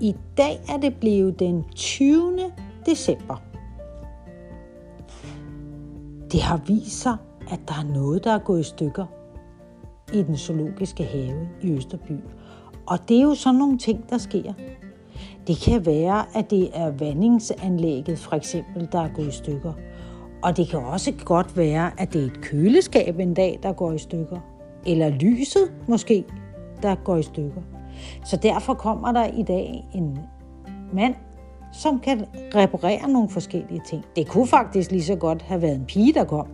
i dag er det blevet den 20. december. Det har vist sig, at der er noget, der er gået i stykker i den zoologiske have i Østerby. Og det er jo sådan nogle ting, der sker. Det kan være, at det er vandingsanlægget for eksempel, der er gået i stykker. Og det kan også godt være, at det er et køleskab en dag, der går i stykker. Eller lyset måske, der går i stykker. Så derfor kommer der i dag en mand, som kan reparere nogle forskellige ting. Det kunne faktisk lige så godt have været en pige, der kom,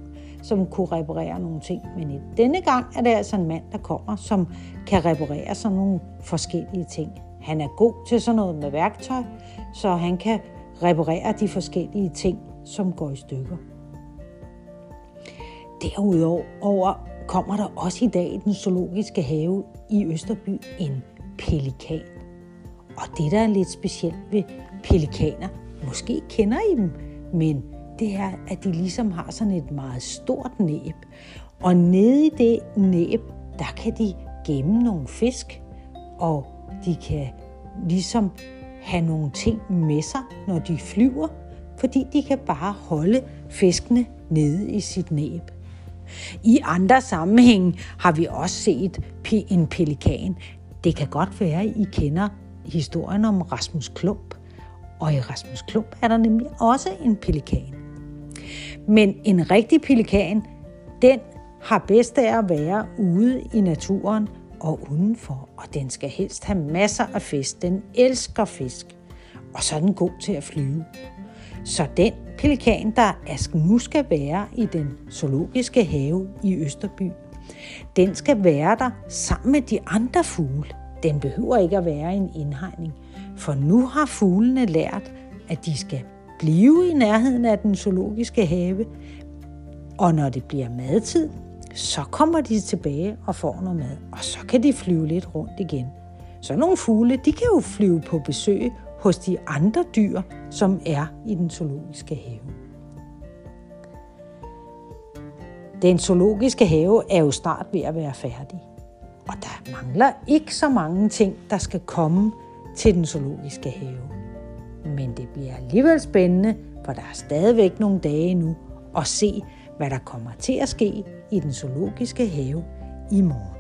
som kunne reparere nogle ting. Men i denne gang er det altså en mand, der kommer, som kan reparere sådan nogle forskellige ting. Han er god til sådan noget med værktøj, så han kan reparere de forskellige ting, som går i stykker. Derudover kommer der også i dag i den zoologiske have i Østerby en pelikan. Og det, der er lidt specielt ved pelikaner, måske kender I dem, men det er, at de ligesom har sådan et meget stort næb. Og nede i det næb, der kan de gemme nogle fisk, og de kan ligesom have nogle ting med sig, når de flyver, fordi de kan bare holde fiskene nede i sit næb. I andre sammenhænge har vi også set en pelikan. Det kan godt være, at I kender historien om Rasmus Klump. Og i Rasmus Klump er der nemlig også en pelikan. Men en rigtig pelikan, den har bedst af at være ude i naturen og udenfor, og den skal helst have masser af fisk. Den elsker fisk, og så er den god til at flyve. Så den pelikan, der nu skal være i den zoologiske have i Østerby, den skal være der sammen med de andre fugle. Den behøver ikke at være en indhegning, for nu har fuglene lært, at de skal blive i nærheden af den zoologiske have, og når det bliver madtid, så kommer de tilbage og får noget mad, og så kan de flyve lidt rundt igen. Så nogle fugle, de kan jo flyve på besøg hos de andre dyr, som er i den zoologiske have. Den zoologiske have er jo snart ved at være færdig. Og der mangler ikke så mange ting, der skal komme til den zoologiske have. Men det bliver alligevel spændende, for der er stadigvæk nogle dage nu, at se, hvad der kommer til at ske i den zoologiske have i morgen.